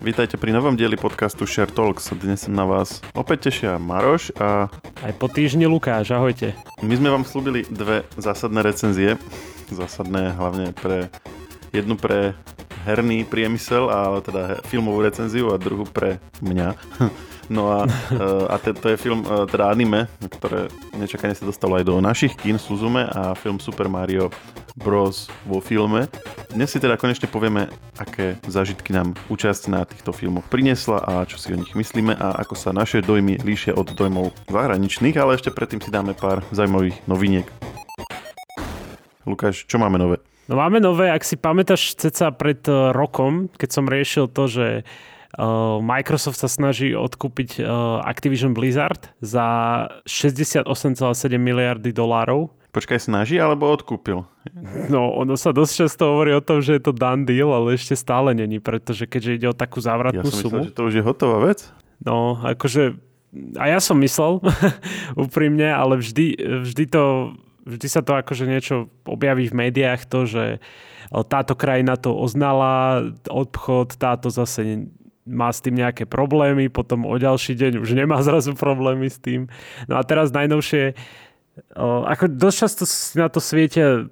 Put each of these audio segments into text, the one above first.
Vítajte pri novom dieli podcastu Share Talks. Dnes na vás opäť tešia Maroš a... Aj po týždni Lukáš, ahojte. My sme vám slúbili dve zásadné recenzie. Zásadné hlavne pre... Jednu pre herný priemysel, ale teda filmovú recenziu a druhú pre mňa. No a, a te, to je film, e, teda anime, ktoré nečakane sa dostalo aj do našich kín Suzume a film Super Mario Bros. vo filme. Dnes si teda konečne povieme, aké zážitky nám účasť na týchto filmoch priniesla a čo si o nich myslíme a ako sa naše dojmy líšia od dojmov zahraničných, ale ešte predtým si dáme pár zaujímavých noviniek. Lukáš, čo máme nové? No máme nové, ak si pamätáš ceca pred e, rokom, keď som riešil to, že Microsoft sa snaží odkúpiť Activision Blizzard za 68,7 miliardy dolárov. Počkaj, snaží alebo odkúpil? No, ono sa dosť často hovorí o tom, že je to done deal, ale ešte stále není, pretože keďže ide o takú závratnú ja som sumu. Myslel, že to už je hotová vec. No, akože a ja som myslel úprimne, ale vždy, vždy to vždy sa to akože niečo objaví v médiách, to, že táto krajina to oznala, obchod, táto zase má s tým nejaké problémy, potom o ďalší deň už nemá zrazu problémy s tým. No a teraz najnovšie, ako dosť často na to sviete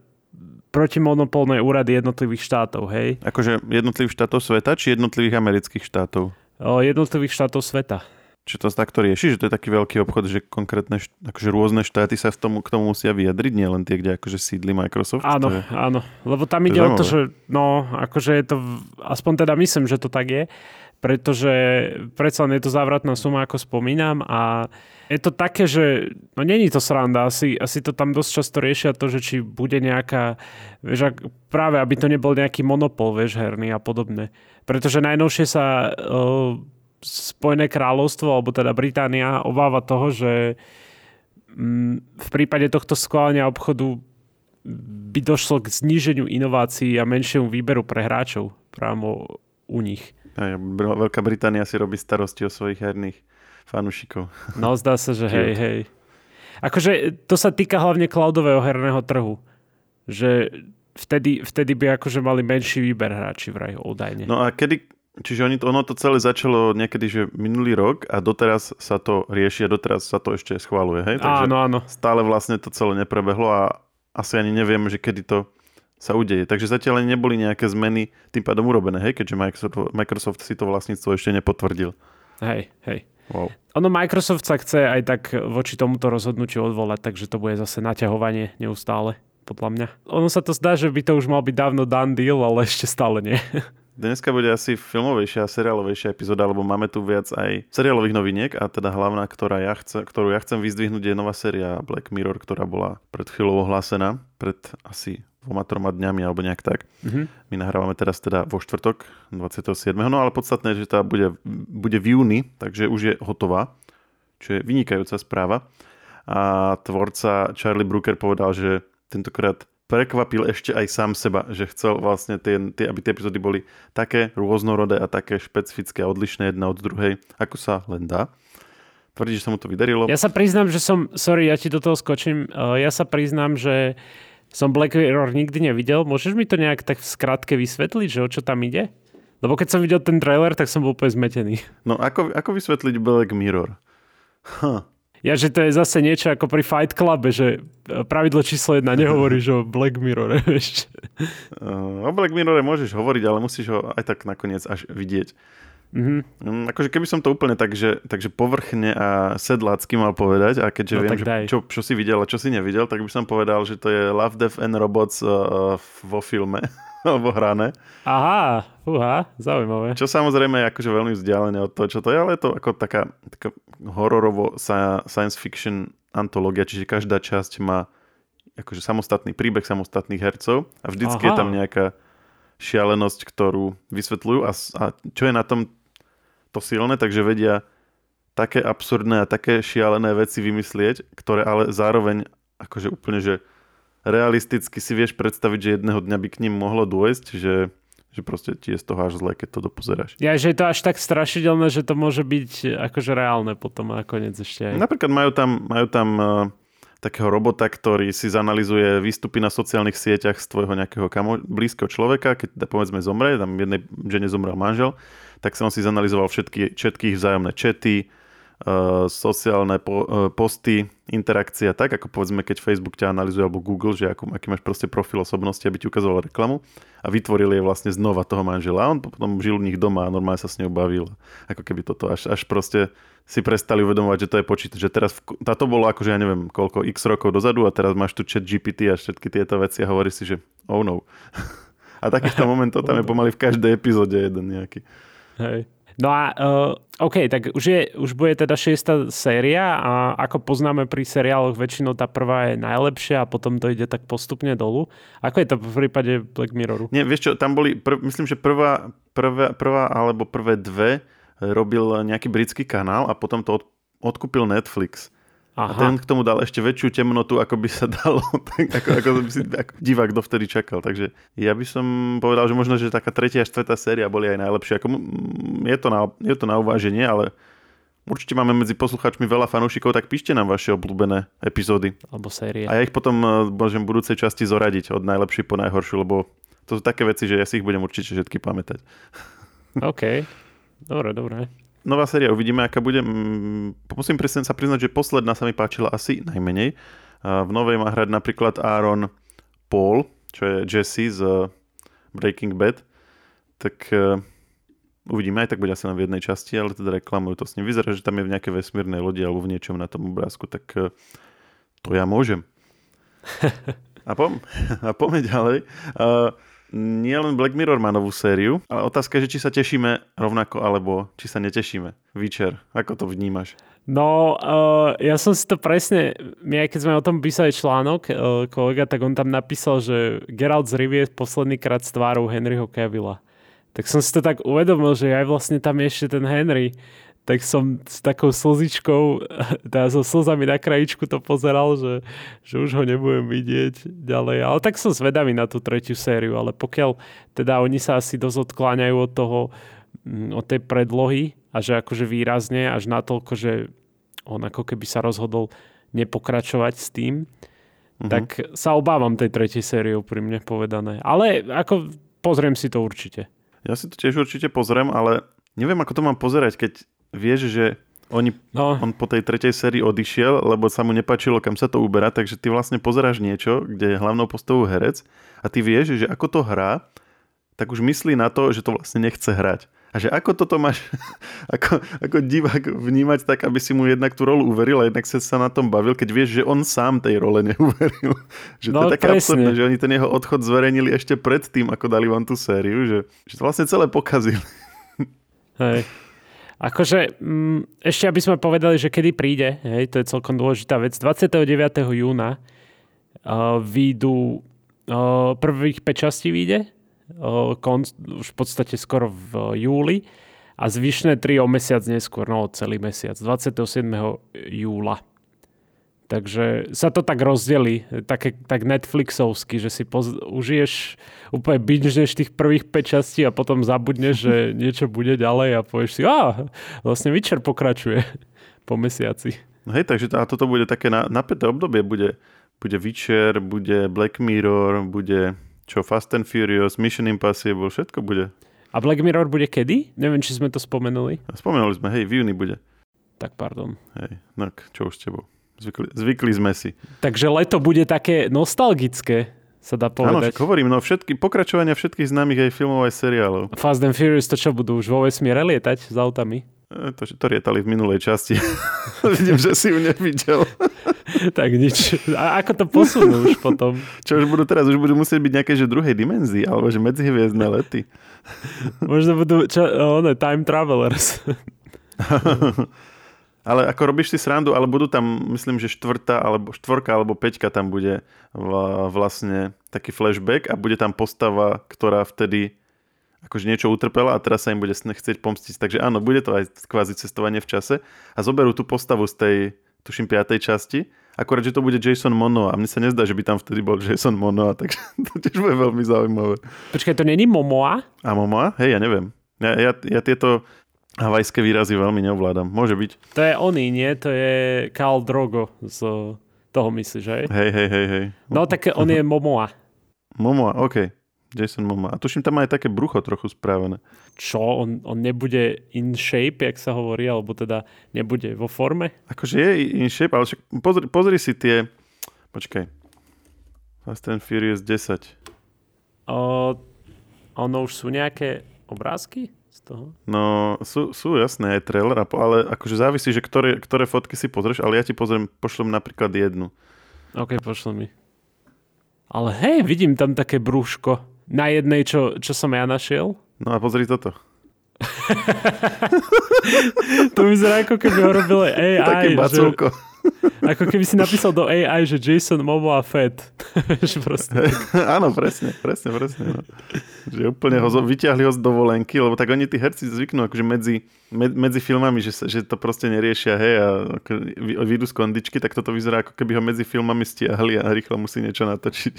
protimonopolné úrady jednotlivých štátov, hej? Akože jednotlivých štátov sveta, či jednotlivých amerických štátov? Jednotlivých štátov sveta. Či to takto rieši, že to je taký veľký obchod, že konkrétne, akože rôzne štáty sa v tomu, k tomu musia vyjadriť, nielen tie, kde akože sídli Microsoft? Áno, je, áno, lebo tam ide o to, že no, akože je to, aspoň teda myslím, že to tak je, pretože predsa len je to závratná suma, ako spomínam a je to také, že no není to sranda, asi, asi to tam dosť často riešia to, že či bude nejaká, vieš, ak, práve aby to nebol nejaký monopol, vieš, herný a podobne. Pretože najnovšie sa uh, Spojené kráľovstvo, alebo teda Británia obáva toho, že um, v prípade tohto skválenia obchodu by došlo k zníženiu inovácií a menšiemu výberu pre hráčov právo u nich. Aj, Veľká Británia si robí starosti o svojich herných fanúšikov. No zdá sa, že hej, hej. Akože to sa týka hlavne cloudového herného trhu. Že vtedy, vtedy by akože mali menší výber hráči vraj údajne. No a kedy, čiže oni, ono to celé začalo niekedy, že minulý rok a doteraz sa to rieši a doteraz sa to ešte schváluje, hej? Takže áno, áno. stále vlastne to celé neprebehlo a asi ani neviem, že kedy to sa udeje. Takže zatiaľ neboli nejaké zmeny tým pádom urobené, hej, keďže Microsoft, Microsoft si to vlastníctvo ešte nepotvrdil. Hej, hej. Wow. Ono Microsoft sa chce aj tak voči tomuto rozhodnutiu odvolať, takže to bude zase naťahovanie neustále, podľa mňa. Ono sa to zdá, že by to už mal byť dávno done deal, ale ešte stále nie. Dneska bude asi filmovejšia a seriálovejšia epizóda, lebo máme tu viac aj seriálových noviniek a teda hlavná, ktorá ja chce, ktorú ja chcem vyzdvihnúť, je nová séria Black Mirror, ktorá bola pred chvíľou ohlásená, pred asi dvoma, troma dňami alebo nejak tak. Mm-hmm. My nahrávame teraz teda vo štvrtok 27. No ale podstatné že tá bude, bude v júni, takže už je hotová, čo je vynikajúca správa. A tvorca Charlie Brooker povedal, že tentokrát prekvapil ešte aj sám seba, že chcel vlastne tie, tie, aby tie epizódy boli také rôznorodé a také špecifické a odlišné jedna od druhej, ako sa len dá. Tvrdí, že sa mu to vydarilo. Ja sa priznám, že som, sorry, ja ti do toho skočím, ja sa priznám, že som Black Mirror nikdy nevidel. Môžeš mi to nejak tak v skratke vysvetliť, že o čo tam ide? Lebo keď som videl ten trailer, tak som bol úplne zmetený. No ako, ako vysvetliť Black Mirror? Huh. Ja, že to je zase niečo ako pri Fight Club, že pravidlo číslo jedna nehovoríš o Black Mirror. o Black Mirror môžeš hovoriť, ale musíš ho aj tak nakoniec až vidieť. Mm-hmm. Akože keby som to úplne tak, že, takže povrchne a sedlácky mal povedať, a keďže no, viem, že čo, čo si videl a čo si nevidel, tak by som povedal, že to je Love, Death and Robots uh, vo filme alebo hrané. Aha, uha, zaujímavé. Čo samozrejme je akože veľmi vzdialené od toho, čo to je, ale je to ako taká, taká hororovo science fiction antológia, čiže každá časť má akože samostatný príbeh samostatných hercov a vždycky Aha. je tam nejaká šialenosť, ktorú vysvetľujú a, a čo je na tom to silné, takže vedia také absurdné a také šialené veci vymyslieť, ktoré ale zároveň akože úplne, že realisticky si vieš predstaviť, že jedného dňa by k ním mohlo dôjsť, že, že proste ti je z toho až zle, keď to dopozeráš. Ja, že je to až tak strašidelné, že to môže byť akože reálne potom a nakoniec ešte aj. Napríklad majú tam, majú tam uh, takého robota, ktorý si zanalizuje výstupy na sociálnych sieťach z tvojho nejakého kamo, blízkeho človeka, keď povedzme zomre, tam jednej žene zomrel manžel, tak som si zanalizoval všetky, všetky vzájomné čety, uh, sociálne po, uh, posty, interakcia, tak ako povedzme, keď Facebook ťa analizuje alebo Google, že ako, aký máš proste profil osobnosti, aby ti ukazoval reklamu a vytvorili je vlastne znova toho manžela. A on potom žil u nich doma a normálne sa s ňou bavil. Ako keby toto až, až proste si prestali uvedomovať, že to je počítač. Že teraz, táto bolo akože ja neviem koľko, x rokov dozadu a teraz máš tu chat GPT a všetky tieto veci a hovoríš si, že oh no. a takýchto momentov tam je pomaly v každej epizóde jeden nejaký. Hej. No a uh, OK, tak už, je, už bude teda šiesta séria a ako poznáme pri seriáloch, väčšinou tá prvá je najlepšia a potom to ide tak postupne dolu. Ako je to v prípade Black Mirroru? Nie, vieš čo, tam boli, prv, myslím, že prvá, prvá, prvá alebo prvé dve robil nejaký britský kanál a potom to od, odkúpil Netflix. Aha. A ten k tomu dal ešte väčšiu temnotu, ako by sa dalo, tak ako, ako by si ako divák dovtedy čakal. Takže ja by som povedal, že možno, že taká tretia a štvrtá séria boli aj najlepšie. Ako, je, to na, je to na uváženie, ale určite máme medzi poslucháčmi veľa fanúšikov, tak píšte nám vaše obľúbené epizódy. Alebo série. A ja ich potom e, môžem v budúcej časti zoradiť od najlepšej po najhoršiu, lebo to sú také veci, že ja si ich budem určite všetky pamätať. OK. Dobre, dobre. Nová séria, uvidíme, aká bude. Musím sa priznať, že posledná sa mi páčila asi najmenej. V novej má hrať napríklad Aaron Paul, čo je Jesse z Breaking Bad. Tak e, uvidíme, aj tak bude asi len v jednej časti, ale teda reklamujú to s ním. Vyzerá, že tam je v nejakej vesmírnej lodi alebo v niečom na tom obrázku, tak e, to ja môžem. A, pom- a poďme ďalej. Uh, nie len Black Mirror má novú sériu, ale otázka je, či sa tešíme rovnako, alebo či sa netešíme. Výčer, ako to vnímaš? No, uh, ja som si to presne, my keď sme o tom písali článok, uh, kolega, tak on tam napísal, že Geralt z Rivie posledný krát s tvárou Henryho Cavilla. Tak som si to tak uvedomil, že aj vlastne tam je ešte ten Henry tak som s takou slzičkou, teda so slzami na krajičku to pozeral, že, že už ho nebudem vidieť ďalej. Ale tak som zvedavý na tú tretiu sériu, ale pokiaľ teda oni sa asi dosť odkláňajú od toho, mm, od tej predlohy a že akože výrazne až natoľko, že on ako keby sa rozhodol nepokračovať s tým, mm-hmm. tak sa obávam tej tretej série úprimne povedané. Ale ako pozriem si to určite. Ja si to tiež určite pozriem, ale neviem, ako to mám pozerať, keď vieš, že oni, no. on po tej tretej sérii odišiel, lebo sa mu nepačilo, kam sa to uberá, takže ty vlastne pozeráš niečo, kde je hlavnou postavou herec a ty vieš, že ako to hrá, tak už myslí na to, že to vlastne nechce hrať. A že ako toto máš ako, ako divák vnímať tak, aby si mu jednak tú rolu uveril a jednak sa, sa na tom bavil, keď vieš, že on sám tej role neuveril. Že no, to je také absurdné, že oni ten jeho odchod zverejnili ešte pred tým, ako dali vám tú sériu, že, že to vlastne celé pokazili. Hej. Akože, mm, ešte aby sme povedali, že kedy príde, hej, to je celkom dôležitá vec. 29. júna uh, výjdu uh, prvých 5 častí vyjde, uh, kon, už v podstate skoro v uh, júli a zvyšné 3 o mesiac neskôr, no celý mesiac, 27. júla. Takže sa to tak rozdeli, také, tak Netflixovsky, že si poz- užiješ, úplne binžneš tých prvých 5 častí a potom zabudneš, že niečo bude ďalej a povieš si, a vlastne Witcher pokračuje po mesiaci. No hej, takže a toto bude také na, napäté obdobie, bude, bude Witcher, bude Black Mirror, bude čo Fast and Furious, Mission Impossible, všetko bude. A Black Mirror bude kedy? Neviem, či sme to spomenuli. Spomenuli sme, hej, v júni bude. Tak pardon. Hej, no čo už s tebou. Zvykli, zvykli sme si. Takže leto bude také nostalgické, sa dá povedať. Áno, hovorím, no všetky, pokračovania všetkých známych aj filmov, aj seriálov. Fast and Furious, to čo budú už vo vesmíre lietať s autami? E, to, to rietali v minulej časti. Vidím, že si ju nevidel. tak nič. A ako to posunú už potom? Čo už budú teraz? Už budú musieť byť nejaké že druhej dimenzii, alebo že medzihviezdne lety. Možno budú čo, one, time travelers. Ale ako robíš si srandu, ale budú tam, myslím, že štvrtá, alebo štvorka, alebo peťka tam bude vlastne taký flashback a bude tam postava, ktorá vtedy akože niečo utrpela a teraz sa im bude chcieť pomstiť. Takže áno, bude to aj kvázi cestovanie v čase a zoberú tú postavu z tej, tuším, piatej časti, akorát, že to bude Jason Monoa. Mne sa nezdá, že by tam vtedy bol Jason Monoa, takže to tiež bude veľmi zaujímavé. Počkaj, to není Momoa? A Momoa? Hej, ja neviem. Ja, ja, ja tieto Havajské výrazy veľmi neovládam. Môže byť. To je oný, nie? To je Karl Drogo z toho myslíš, hej? Hej, hej, hej, hej. No tak on je Momoa. Momoa, OK. Jason Momoa. A tuším, tam má aj také brucho trochu správené. Čo? On, on nebude in shape, jak sa hovorí, alebo teda nebude vo forme? Akože je in shape, ale však pozri, pozri si tie... Počkaj. Fast and Furious 10. O, ono už sú nejaké obrázky z toho? No, sú, sú jasné aj trailer, ale akože závisí, že ktoré, ktoré fotky si pozrieš, ale ja ti pozriem, pošlem napríklad jednu. OK, pošlem mi. Ale hej, vidím tam také brúško na jednej, čo, čo som ja našiel. No a pozri toto. to vyzerá ako keby ho robilo AI. Také baculko. Že, ako keby si napísal do AI, že Jason Momoa Fed. Áno, presne, presne, presne. No. Že úplne ho vyťahli ho z dovolenky, lebo tak oni tí herci zvyknú akože medzi, med, medzi filmami, že, že to proste neriešia, hej, a ako vyjdu z kondičky, tak toto vyzerá ako keby ho medzi filmami stiahli a rýchlo musí niečo natočiť.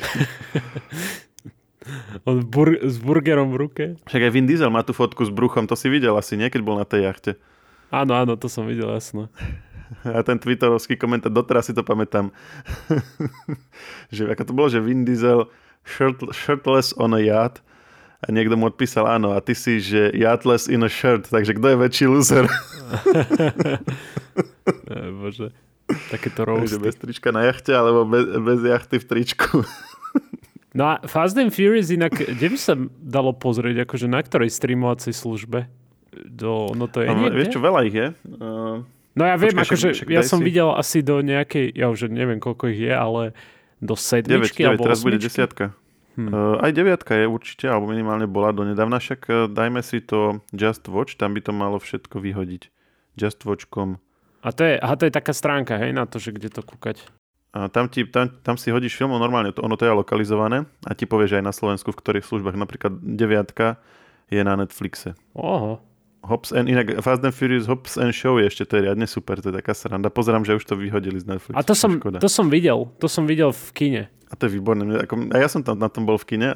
On bur- s burgerom v ruke. Však aj Vin Diesel má tú fotku s bruchom, to si videl asi, nie? Keď bol na tej jachte. Áno, áno, to som videl, jasno. A ten twitterovský komentár, doteraz si to pamätám. že ako to bolo, že Vin Diesel shirt, shirtless on a yacht a niekto mu odpísal áno a ty si, že yachtless in a shirt, takže kto je väčší loser? Bože, takéto roasty. bez trička na jachte alebo bez, bez jachty v tričku. No a Fast and Furious inak, kde by sa dalo pozrieť, akože na ktorej streamovacej službe? Do, no to je no, Vieš čo, veľa ich je. Uh, no ja viem, Počkej, akože ja som si... videl asi do nejakej, ja už neviem koľko ich je, ale do sedmičky 9, 9, alebo teraz osmičky. bude desiatka. Hmm. Uh, aj deviatka je určite, alebo minimálne bola do nedávna, však uh, dajme si to Just Watch, tam by to malo všetko vyhodiť. Justwatch.com a to je, aha, to je taká stránka, hej, na to, že kde to kúkať. A tam, ti, tam, tam si hodíš film, normálne to, ono to je lokalizované a ti povieš aj na Slovensku, v ktorých službách. Napríklad deviatka je na Netflixe. Oho. Hobbs and, inak Fast and Furious Hobbs and Show je ešte, to je riadne super, to je taká sranda. Pozerám, že už to vyhodili z Netflixu. A to som, to som videl, to som videl v kine. A to je výborné. Ako, a ja som tam na tom bol v kine,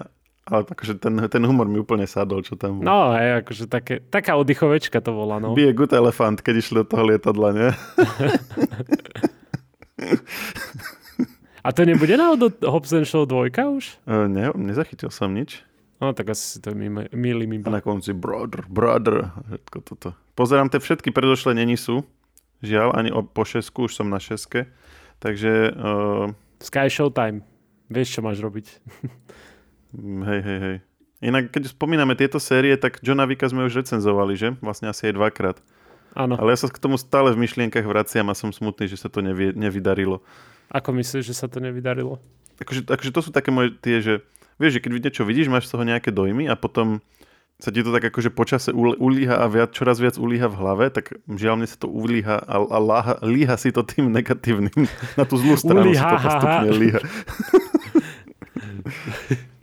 ale akože ten, ten humor mi úplne sadol, čo tam bol. No, hej, akože také, taká oddychovečka to bola, no. Be a good elephant, keď išli do toho lietadla, nie? A to nebude náhodou Hobson Show 2 už? Uh, ne, nezachytil som nič. No tak asi si to milý mi. A na konci brother, brother, všetko toto. Pozerám, tie všetky predošlé není sú. Žiaľ, ani o, po šesku, už som na šeske. Takže... Uh... Sky Showtime. Vieš, čo máš robiť. hej, hej, hej. Inak, keď spomíname tieto série, tak Johna Vicka sme už recenzovali, že? Vlastne asi aj dvakrát. Áno. Ale ja sa k tomu stále v myšlienkach vraciam a som smutný, že sa to nevie, nevydarilo. Ako myslíš, že sa to nevydarilo? Akože, akože to sú také moje tie, že vieš, že keď niečo vidíš, máš z toho nejaké dojmy a potom sa ti to tak akože počase ulíha a viac, čoraz viac ulíha v hlave, tak žiaľ mne sa to ulíha a, a láha, líha si to tým negatívnym. Na tú zlú stranu ulíha, si to postupne líha.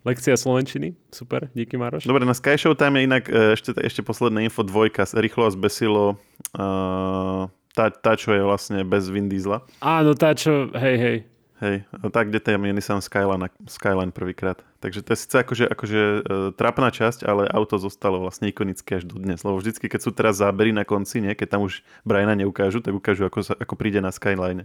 Lekcia Slovenčiny, super, díky Maroš. Dobre, na Sky Show tam je inak e, ešte, ešte posledné info, dvojka, rýchlo a zbesilo. Uh, tá, tá, čo je vlastne bez Vin Diesla. Áno, tá, čo, hej, hej. Hej, tak, kde tam je Nissan Skyline, Skyline prvýkrát. Takže to je síce akože, akože uh, trápna časť, ale auto zostalo vlastne ikonické až do dnes. Lebo vždycky, keď sú teraz zábery na konci, nie, keď tam už Briana neukážu, tak ukážu, ako, sa, ako príde na Skyline.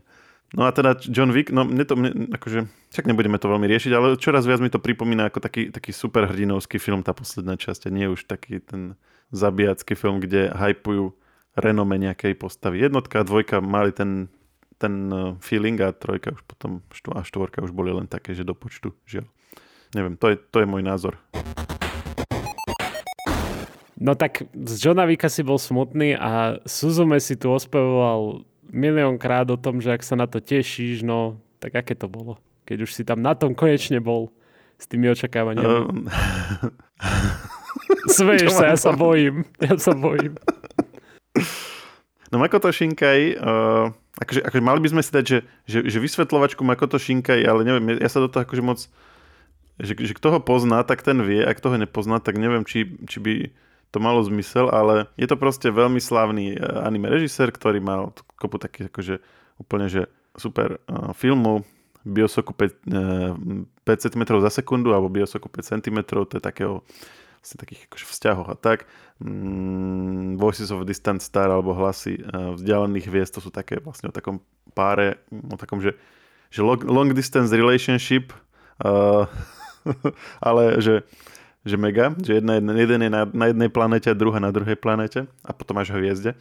No a teda John Wick, no mne to, mne, akože, však nebudeme to veľmi riešiť, ale čoraz viac mi to pripomína ako taký, taký superhrdinovský film, tá posledná časť. A nie už taký ten zabijacký film, kde hypujú renome nejakej postavy. Jednotka a dvojka mali ten, ten e, feeling a trojka už potom a štvorka už boli len také, že do počtu, žiaľ. Neviem, to je, to je môj názor. No tak z Johna Vicka si bol smutný a Suzume si tu ospevoval miliónkrát o tom, že ak sa na to tešíš, no tak aké to bolo? Keď už si tam na tom konečne bol s tými očakávaniami. Um... Smeješ sa, ja sa bojím. Ja sa bojím. No Makoto Shinkai, uh, akože, akože mali by sme si dať, že, že, že vysvetľovačku Makoto Shinkai, ale neviem, ja sa do toho akože moc, že, že kto ho pozná, tak ten vie, ak toho nepozná, tak neviem, či, či by to malo zmysel, ale je to proste veľmi slávny uh, anime režisér, ktorý mal kopu takých akože úplne, že super uh, filmov, biosoku 5, uh, 5 cm za sekundu alebo biosoku 5 cm, to je takého vlastne takých akože vzťahoch a tak. Mm, Voices of Distant Star alebo hlasy uh, vzdialených hviezd, to sú také vlastne o takom páre, o takom, že, že long, long distance relationship uh, ale že, že mega, že jedna, jeden je na, na jednej planete a druhá na druhej planete a potom až hviezde.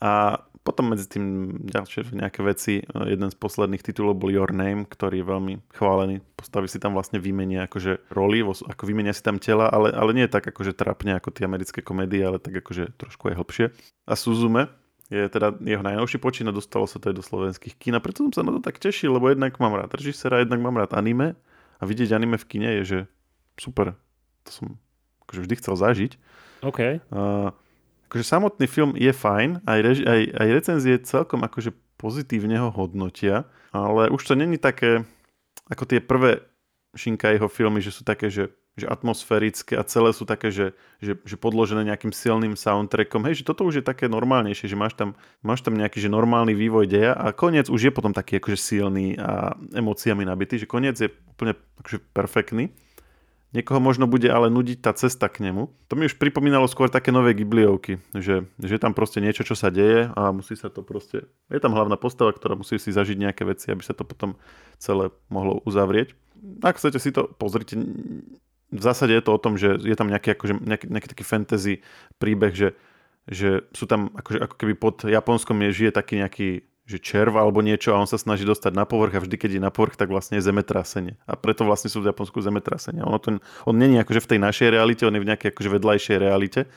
A potom medzi tým ďalšie nejaké veci. Jeden z posledných titulov bol Your Name, ktorý je veľmi chválený. Postaví si tam vlastne výmenia akože roli, ako vymenia si tam tela, ale, ale nie tak akože trapne ako tie americké komédie, ale tak akože trošku aj hlbšie. A Suzume, je teda jeho najnovší počín a dostalo sa to aj do slovenských kín a preto som sa na to tak tešil, lebo jednak mám rád režisera, jednak mám rád anime a vidieť anime v kine je, že super. To som akože vždy chcel zažiť. OK. Uh, akože samotný film je fajn, aj, reži- aj, aj recenzie celkom akože pozitívne ho hodnotia, ale už to není také, ako tie prvé Šinka jeho filmy, že sú také, že, že atmosférické a celé sú také, že, že, že podložené nejakým silným soundtrackom. Hej, že toto už je také normálnejšie, že máš tam, máš tam nejaký že normálny vývoj deja a koniec už je potom taký akože silný a emóciami nabitý, že koniec je úplne akože perfektný. Niekoho možno bude ale nudiť tá cesta k nemu. To mi už pripomínalo skôr také nové gibliovky, že, že tam proste niečo, čo sa deje a musí sa to proste... Je tam hlavná postava, ktorá musí si zažiť nejaké veci, aby sa to potom celé mohlo uzavrieť. Ak chcete si to pozrite, v zásade je to o tom, že je tam nejaký, akože, nejaký, nejaký taký fantasy príbeh, že, že sú tam akože, ako keby pod Japonskom je, žije taký nejaký že červ alebo niečo a on sa snaží dostať na povrch a vždy, keď je na povrch, tak vlastne je zemetrasenie. A preto vlastne sú v Japonsku zemetrasenia. Ono to, on není akože v tej našej realite, on je v nejakej akože vedľajšej realite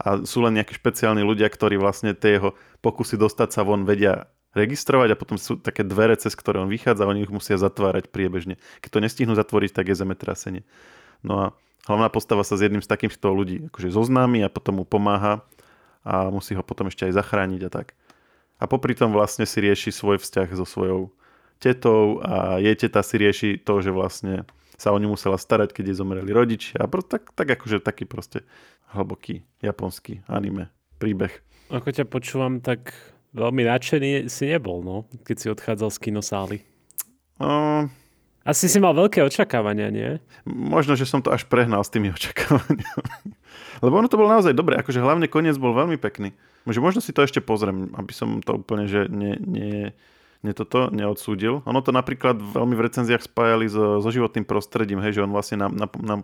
a sú len nejakí špeciálni ľudia, ktorí vlastne tie jeho pokusy dostať sa von vedia registrovať a potom sú také dvere, cez ktoré on vychádza a oni ich musia zatvárať priebežne. Keď to nestihnú zatvoriť, tak je zemetrasenie. No a hlavná postava sa s jedným z takýchto ľudí akože zoznámi a potom mu pomáha a musí ho potom ešte aj zachrániť a tak a popri tom vlastne si rieši svoj vzťah so svojou tetou a jej teta si rieši to, že vlastne sa o ňu musela starať, keď jej zomreli rodičia. A tak, tak akože taký proste hlboký japonský anime príbeh. Ako ťa počúvam, tak veľmi nadšený si nebol, no, keď si odchádzal z kinosály. Uh, Asi si mal veľké očakávania, nie? Možno, že som to až prehnal s tými očakávaniami. Lebo ono to bolo naozaj dobre, akože hlavne koniec bol veľmi pekný. Že možno si to ešte pozriem, aby som to úplne, že nie, nie, nie toto neodsúdil. Ono to napríklad veľmi v recenziách spájali so, so životným prostredím, hej, že on vlastne na, na, na,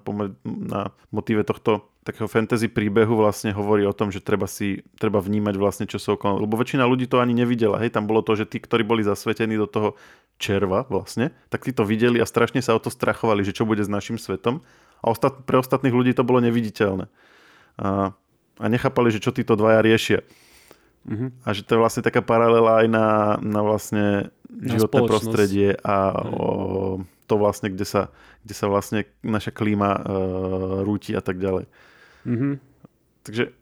na motíve tohto takého fantasy príbehu vlastne hovorí o tom, že treba si, treba vnímať vlastne, čo sa okolo. Lebo väčšina ľudí to ani nevidela, hej, tam bolo to, že tí, ktorí boli zasvetení do toho červa vlastne, tak tí to videli a strašne sa o to strachovali, že čo bude s našim svetom. A ostat, pre ostatných ľudí to bolo neviditeľné. A a nechápali, že čo títo dvaja riešia. Uh-huh. A že to je vlastne taká paralela aj na, na vlastne na životné prostredie a uh-huh. o to vlastne, kde sa, kde sa vlastne naša klíma uh, rúti a tak ďalej. Uh-huh. Takže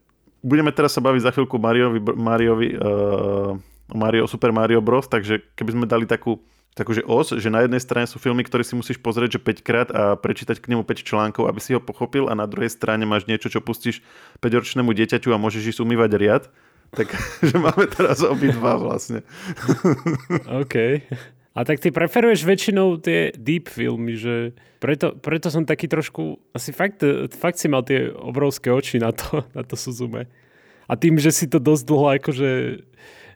budeme teraz sa baviť za chvíľku Mariovi, Mariovi uh, Mario, Super Mario Bros. Takže keby sme dali takú Takže os, že na jednej strane sú filmy, ktoré si musíš pozrieť že 5 krát a prečítať k nemu 5 článkov, aby si ho pochopil a na druhej strane máš niečo, čo pustíš 5-ročnému dieťaťu a môžeš ísť umývať riad. Tak, že máme teraz obidva vlastne. OK. A tak ty preferuješ väčšinou tie deep filmy, že preto, preto som taký trošku, asi fakt, fakt si mal tie obrovské oči na to, na to Suzume. A tým, že si to dosť dlho akože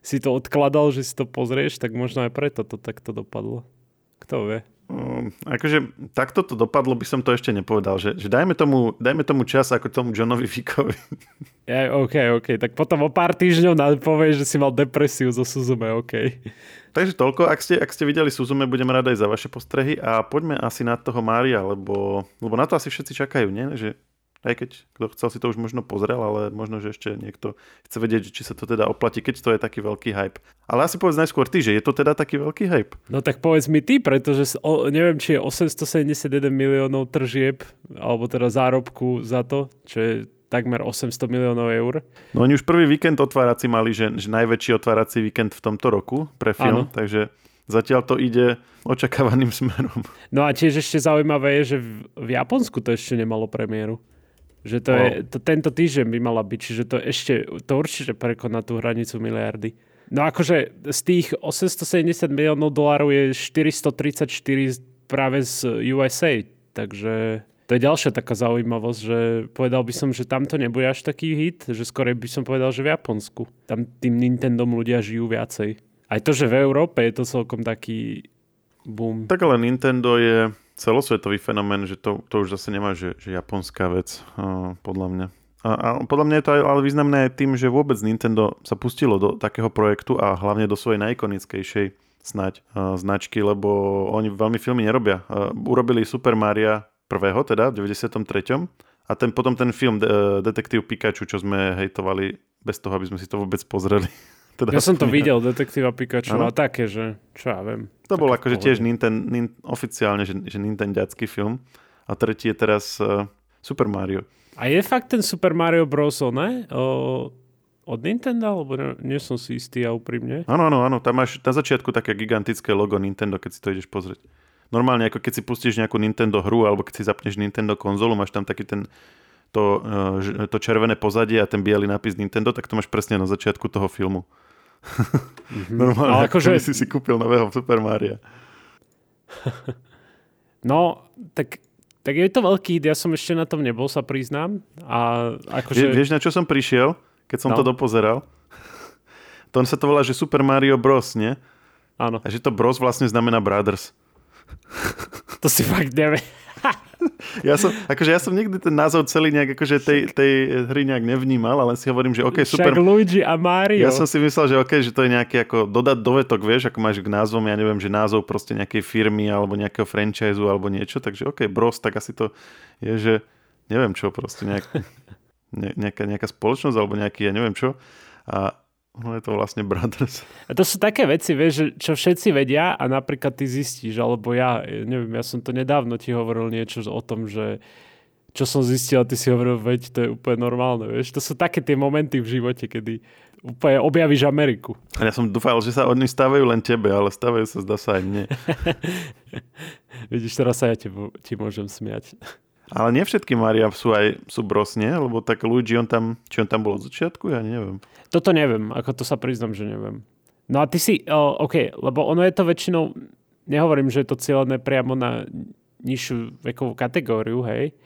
si to odkladal, že si to pozrieš, tak možno aj preto to takto dopadlo. Kto vie? Um, akože takto to dopadlo by som to ešte nepovedal, že, že dajme, tomu, dajme tomu čas ako tomu Johnovi Fickovi. Ja, OK, OK, tak potom o pár týždňov povieš, že si mal depresiu zo Suzume, OK. Takže toľko, ak ste, ak ste videli Suzume, budem rád aj za vaše postrehy a poďme asi na toho Mária, lebo, lebo na to asi všetci čakajú, nie? Že aj keď kto chcel si to už možno pozrel, ale možno, že ešte niekto chce vedieť, či sa to teda oplatí, keď to je taký veľký hype. Ale asi povedz najskôr ty, že je to teda taký veľký hype. No tak povedz mi ty, pretože o, neviem, či je 871 miliónov tržieb, alebo teda zárobku za to, čo je takmer 800 miliónov eur. No oni už prvý víkend otvárací mali, že, že najväčší otvárací víkend v tomto roku pre film, ano. takže zatiaľ to ide očakávaným smerom. No a tiež ešte zaujímavé je, že v Japonsku to ešte nemalo premiéru. Že to wow. je, to, tento týždeň by mala byť, čiže to ešte, to určite prekoná tú hranicu miliardy. No akože z tých 870 miliónov dolárov je 434 práve z USA, takže to je ďalšia taká zaujímavosť, že povedal by som, že tamto nebude až taký hit, že skôr by som povedal, že v Japonsku. Tam tým Nintendom ľudia žijú viacej. Aj to, že v Európe je to celkom taký boom. Tak ale Nintendo je celosvetový fenomén, že to, to už zase nemá, že, že japonská vec, uh, podľa mňa. A, a podľa mňa je to aj, ale významné aj tým, že vôbec Nintendo sa pustilo do takého projektu a hlavne do svojej najikonickejšej snať uh, značky, lebo oni veľmi filmy nerobia. Uh, urobili Super Mario prvého, teda v 93. A ten, potom ten film De- Detektív Pikachu, čo sme hejtovali bez toho, aby sme si to vôbec pozreli. teda ja som to videl, Detektíva Pikachu ano? a také, že čo ja viem. To bol akože tiež Nintendo, Nintendo, oficiálne, že, že Nintendiacký film. A tretí je teraz uh, Super Mario. A je fakt ten Super Mario Bros. ne? O, od Nintendo, alebo ne, nie som si istý a úprimne. Áno, áno, áno. Tam máš na začiatku také gigantické logo Nintendo, keď si to ideš pozrieť normálne ako keď si pustíš nejakú Nintendo hru alebo keď si zapneš Nintendo konzolu, máš tam taký ten to, eh, to červené pozadie a ten biely nápis Nintendo, tak to máš presne na začiatku toho filmu. Mm-hmm. Normálne, Ale akože... si si kúpil nového Super Maria. no, tak, tak je to veľký ja som ešte na tom nebol, sa priznám. A akože... Vie, vieš, na čo som prišiel, keď som no. to dopozeral? To on sa to volá, že Super Mario Bros, nie? Áno. A že to Bros vlastne znamená Brothers. To si fakt nevie. ja som, akože ja som nikdy ten názov celý nejak akože tej, tej hry nejak nevnímal, ale si hovorím, že OK, super. Však Luigi a Mario. Ja som si myslel, že OK, že to je nejaký ako dodať dovetok, vieš, ako máš k názvom, ja neviem, že názov proste nejakej firmy alebo nejakého franchise alebo niečo, takže OK, Bros, tak asi to je, že neviem čo, proste nejak, ne, nejaká, nejaká spoločnosť alebo nejaký, ja neviem čo. A No je to vlastne Brothers. A to sú také veci, vieš, čo všetci vedia a napríklad ty zistíš, alebo ja, neviem, ja som to nedávno ti hovoril niečo o tom, že čo som zistil a ty si hovoril, veď to je úplne normálne, vieš. To sú také tie momenty v živote, kedy úplne objavíš Ameriku. A ja som dúfal, že sa oni stávajú len tebe, ale stávajú sa zdá sa aj mne. Vidíš, teraz sa ja ti, ti môžem smiať. Ale nie všetky Maria sú aj sú brosne, lebo tak Luigi, on tam, či on tam bol od začiatku, ja neviem. Toto neviem, ako to sa priznam, že neviem. No a ty si, oh, OK, lebo ono je to väčšinou, nehovorím, že je to cieľené priamo na nižšiu vekovú kategóriu, hej,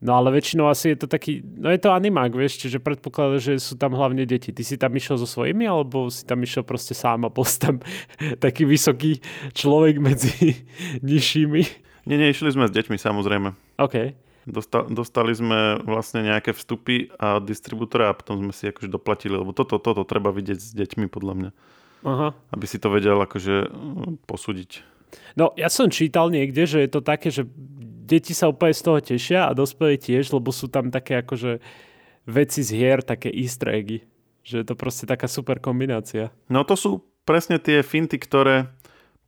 No ale väčšinou asi je to taký, no je to animák, vieš, čiže predpokladá, že sú tam hlavne deti. Ty si tam išiel so svojimi, alebo si tam išiel proste sám a bol tam taký vysoký človek medzi nižšími? Nie, nie, išli sme s deťmi samozrejme. OK. Dostali, dostali sme vlastne nejaké vstupy a distribútora a potom sme si akože doplatili, lebo toto, toto treba vidieť s deťmi podľa mňa. Aha. Aby si to vedel akože mm, posúdiť. No, ja som čítal niekde, že je to také, že deti sa úplne z toho tešia a dospelí tiež, lebo sú tam také akože veci z hier, také easter eggy. Že je to proste taká super kombinácia. No to sú presne tie finty, ktoré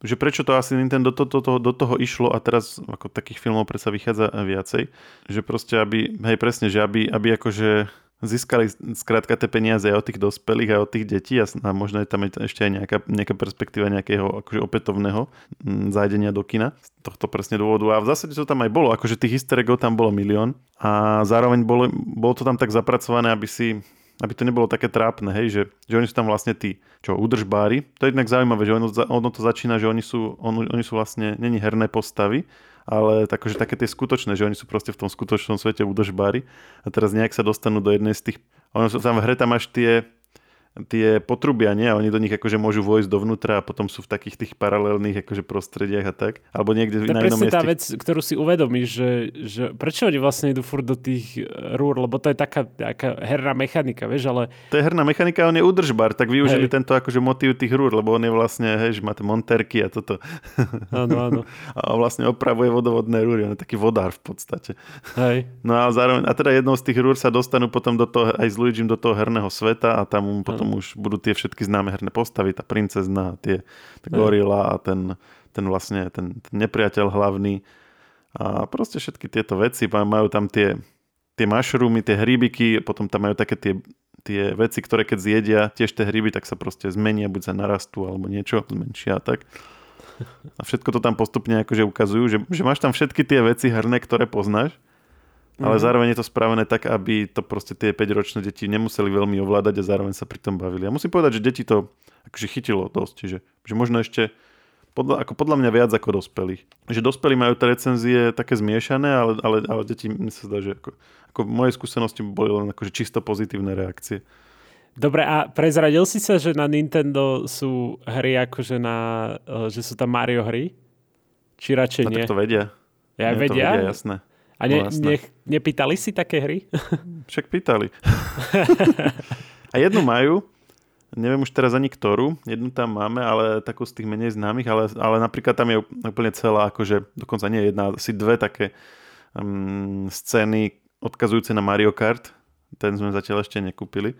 že prečo to asi Nintendo do, to, to, do toho išlo a teraz ako takých filmov predsa vychádza viacej, že proste aby, hej presne, že aby, aby akože získali skrátka tie peniaze aj od tých dospelých aj od tých detí a, možno je tam ešte aj nejaká, nejaká perspektíva nejakého akože opätovného m, zájdenia do kina z tohto presne dôvodu. A v zásade to tam aj bolo, akože tých easter tam bolo milión a zároveň bolo, bolo to tam tak zapracované, aby si aby to nebolo také trápne, hej, že, že oni sú tam vlastne tí, čo, údržbári. To je jednak zaujímavé, že ono, ono to začína, že oni sú, on, oni sú vlastne, není herné postavy, ale takže také tie skutočné, že oni sú proste v tom skutočnom svete údržbári a teraz nejak sa dostanú do jednej z tých, ono tam v hre tam máš tie, tie potrubia, nie? A oni do nich akože môžu vojsť dovnútra a potom sú v takých tých paralelných akože prostrediach a tak. Alebo niekde to na inom mieste. tá vec, ktorú si uvedomíš, že, že prečo oni vlastne idú furt do tých e, rúr, lebo to je taká, taká herná mechanika, vieš, ale... To je herná mechanika, on je udržbar, tak využili hej. tento akože motív tých rúr, lebo on je vlastne, hej, že máte monterky a toto. Áno, áno. a vlastne opravuje vodovodné rúry, on je taký vodár v podstate. Hej. No a zároveň, a teda jednou z tých rúr sa dostanú potom do toho, aj s Luigi do toho herného sveta a tam potom potom už budú tie všetky známe herné postavy, tá princezna, tie, tá gorila a ten, ten vlastne ten, ten nepriateľ hlavný. A proste všetky tieto veci, majú tam tie, tie mushroomy, tie hríbiky, potom tam majú také tie, tie veci, ktoré keď zjedia tiež tie hryby, tak sa proste zmenia, buď sa narastú alebo niečo, zmenšia tak. A všetko to tam postupne akože ukazujú, že, že máš tam všetky tie veci herné, ktoré poznáš ale mm-hmm. zároveň je to spravené tak, aby to proste tie 5-ročné deti nemuseli veľmi ovládať a zároveň sa pri tom bavili. Ja musím povedať, že deti to akože chytilo dosť, že, že možno ešte podľa, ako podľa mňa viac ako dospelých. Že dospelí majú tie recenzie také zmiešané, ale, ale, ale deti mi sa zdá, že ako, ako moje skúsenosti boli len akože čisto pozitívne reakcie. Dobre, a prezradil si sa, že na Nintendo sú hry akože na, eh, že sú tam Mario hry? Či radšej no, nie? tak to vedia. Ja Nie, to vedia? vedia, jasné. A ne, No, jasné. ne, nepýtali si také hry? Však pýtali. a jednu majú, neviem už teraz ani ktorú, jednu tam máme, ale takú z tých menej známych, ale, ale napríklad tam je úplne celá, akože dokonca nie jedna, asi dve také um, scény odkazujúce na Mario Kart. Ten sme zatiaľ ešte nekúpili.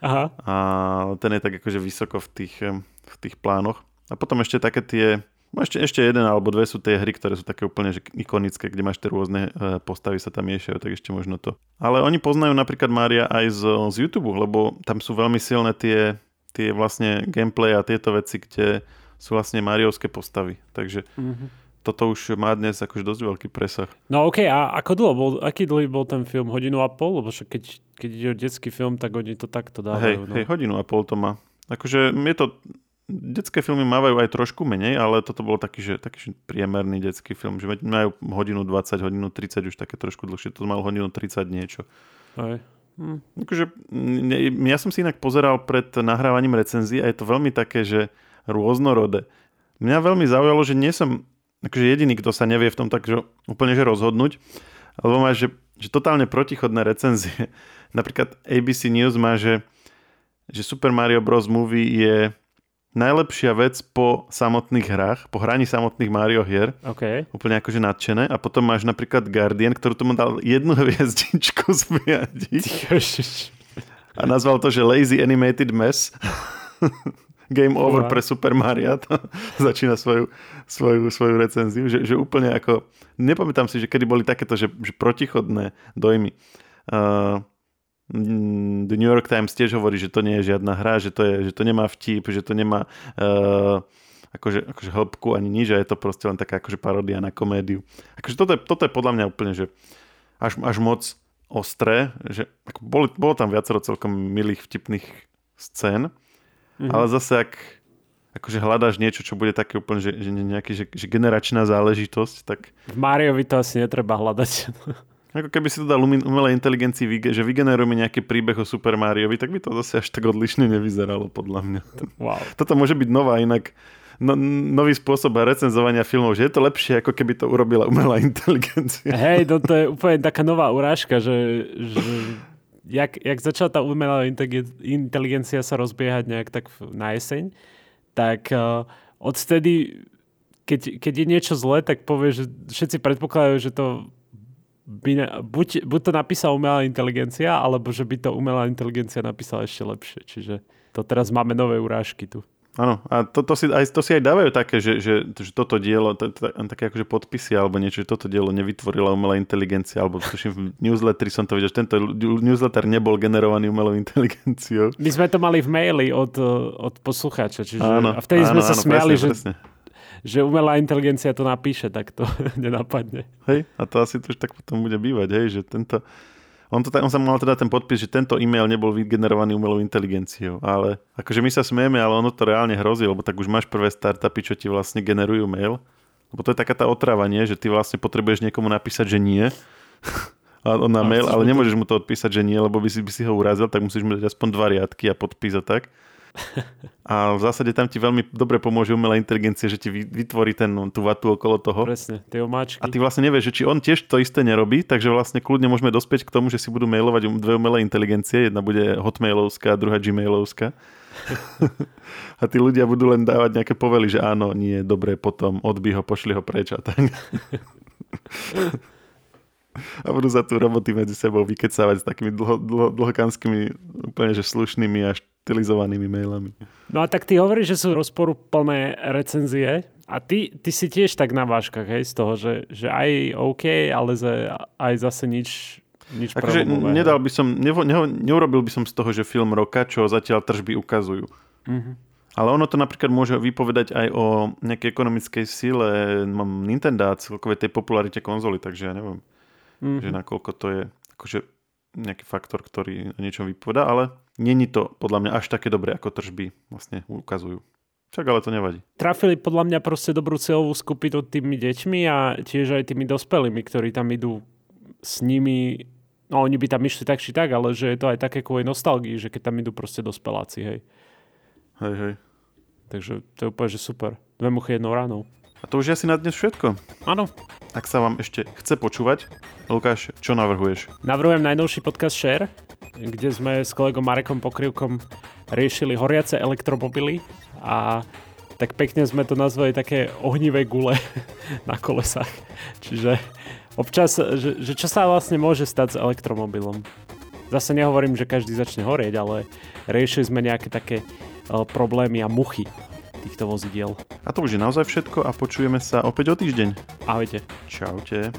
Aha. A ten je tak akože vysoko v tých, v tých plánoch. A potom ešte také tie, ešte, ešte jeden alebo dve sú tie hry, ktoré sú také úplne že ikonické, kde máš tie rôzne e, postavy sa tam miešajú, tak ešte možno to. Ale oni poznajú napríklad Mária aj z, z YouTube, lebo tam sú veľmi silné tie, tie vlastne gameplay a tieto veci, kde sú vlastne Mariovské postavy. Takže Mhm. toto už má dnes akože dosť veľký presah. No OK, a ako dlho bol, aký dlhý bol ten film? Hodinu a pol? Lebo však keď, keď ide o detský film, tak oni to takto Hej, dávajú. no. hej, hodinu a pol to má. Akože je to, detské filmy mávajú aj trošku menej, ale toto bol taký, že, taký že priemerný detský film, že majú hodinu 20, hodinu 30, už také trošku dlhšie, to mal hodinu 30 niečo. Hej. Hm. Akože, ja som si inak pozeral pred nahrávaním recenzií a je to veľmi také, že rôznorodé. Mňa veľmi zaujalo, že nie som akože jediný, kto sa nevie v tom tak že úplne že rozhodnúť, lebo má, že, že totálne protichodné recenzie. Napríklad ABC News má, že, že Super Mario Bros. Movie je najlepšia vec po samotných hrách, po hraní samotných Mario hier, OK. úplne akože nadšené. A potom máš napríklad Guardian, ktorú tomu dal jednu hviezdičku z a nazval to, že Lazy Animated Mess. Game over Fúha. pre Super Mario. To začína svoju, svoju, svoju recenziu. Že, že úplne ako... Nepamätám si, že kedy boli takéto, že, že protichodné dojmy. Uh, The New York Times tiež hovorí, že to nie je žiadna hra, že to, je, že to nemá vtip, že to nemá uh, akože, akože hĺbku ani nič a je to proste len taká akože paródia na komédiu. Akože toto je, toto je podľa mňa úplne, že až, až moc ostré, že ako bolo, bolo tam viacero celkom milých, vtipných scén, Mhm. ale zase ak akože hľadáš niečo, čo bude také úplne, že, že nejaký, že, že generačná záležitosť, tak V Mariovi to asi netreba hľadať. ako keby si to dal umelej inteligencii, že vygenerujeme nejaký príbeh o Super Mariovi, tak by to zase až tak odlišne nevyzeralo, podľa mňa. wow. Toto môže byť nová inak no, nový spôsob recenzovania filmov, že je to lepšie, ako keby to urobila umelá inteligencia. Hej, to, to je úplne taká nová urážka, že, že jak, jak začala tá umelá inteligen- inteligencia sa rozbiehať nejak tak na jeseň, tak uh, odtedy, keď, keď je niečo zlé, tak povie, že všetci predpokladajú, že to by ne, buď, buď to napísala umelá inteligencia, alebo že by to umelá inteligencia napísala ešte lepšie. Čiže to teraz máme nové urážky tu. Áno, a to, to, si, aj, to si aj dávajú také, že, že, že toto dielo, to, to, také akože podpisy alebo niečo, že toto dielo nevytvorila umelá inteligencia, alebo tuším v newsletteri som to videl, že tento newsletter nebol generovaný umelou inteligenciou. My sme to mali v maili od, od poslucháča, čiže Áno, a vtedy sme áno, sa áno, smiali, presne, že, presne. Že umelá inteligencia to napíše, tak to nenapadne. Hej, a to asi to už tak potom bude bývať, hej, že tento... On, to, on sa mal teda ten podpis, že tento e-mail nebol vygenerovaný umelou inteligenciou, ale akože my sa smieme, ale ono to reálne hrozí, lebo tak už máš prvé startupy, čo ti vlastne generujú mail. Lebo to je taká tá otrava, nie? Že ty vlastne potrebuješ niekomu napísať, že nie. A on na A mail, ale nemôžeš mu to odpísať, že nie, lebo by si, by si ho urazil, tak musíš mu dať aspoň dva riadky a podpís a tak. A v zásade tam ti veľmi dobre pomôže umelá inteligencia, že ti vy- vytvorí ten, tú vatu okolo toho. Presne, tie omáčky. A ty vlastne nevieš, že či on tiež to isté nerobí, takže vlastne kľudne môžeme dospieť k tomu, že si budú mailovať um- dve umelé inteligencie. Jedna bude hotmailovská, druhá gmailovská. a tí ľudia budú len dávať nejaké povely, že áno, nie, dobre, potom odbí ho, pošli ho preč a tak. a budú za tú roboty medzi sebou vykecávať s takými dlho, dlho, dlhokanskými, úplne že slušnými a štilizovanými mailami. No a tak ty hovoríš, že sú rozporuplné recenzie a ty, ty si tiež tak na váškach, hej, z toho, že, že aj OK, ale za, aj zase nič, nič Akože nedal by som, nevo, neho, neurobil by som z toho, že film roka, čo zatiaľ tržby ukazujú. Mhm. Ale ono to napríklad môže vypovedať aj o nejakej ekonomickej sile mám Nintendo a celkovej tej popularite konzoly, takže ja neviem, Mhm. že nakoľko to je akože nejaký faktor, ktorý o niečom vypoveda, ale není to podľa mňa až také dobré, ako tržby vlastne ukazujú. Však ale to nevadí. Trafili podľa mňa proste dobrú cieľovú skupinu tými deťmi a tiež aj tými dospelými, ktorí tam idú s nimi, no oni by tam išli tak či tak, ale že je to aj také kvôli nostalgii, že keď tam idú proste dospeláci, hej. Hej, hej. Takže to je úplne, že super. Dve muchy jednou ránou. A to už je asi na dnes všetko. Áno. Ak sa vám ešte chce počúvať, Lukáš, čo navrhuješ? Navrhujem najnovší podcast Share, kde sme s kolegom Marekom Pokrivkom riešili horiace elektromobily a tak pekne sme to nazvali také ohnivé gule na kolesách. Čiže občas, že, že čo sa vlastne môže stať s elektromobilom. Zase nehovorím, že každý začne horieť, ale riešili sme nejaké také uh, problémy a muchy týchto vozidiel. A to už je naozaj všetko a počujeme sa opäť o týždeň. Ahojte. Čaute.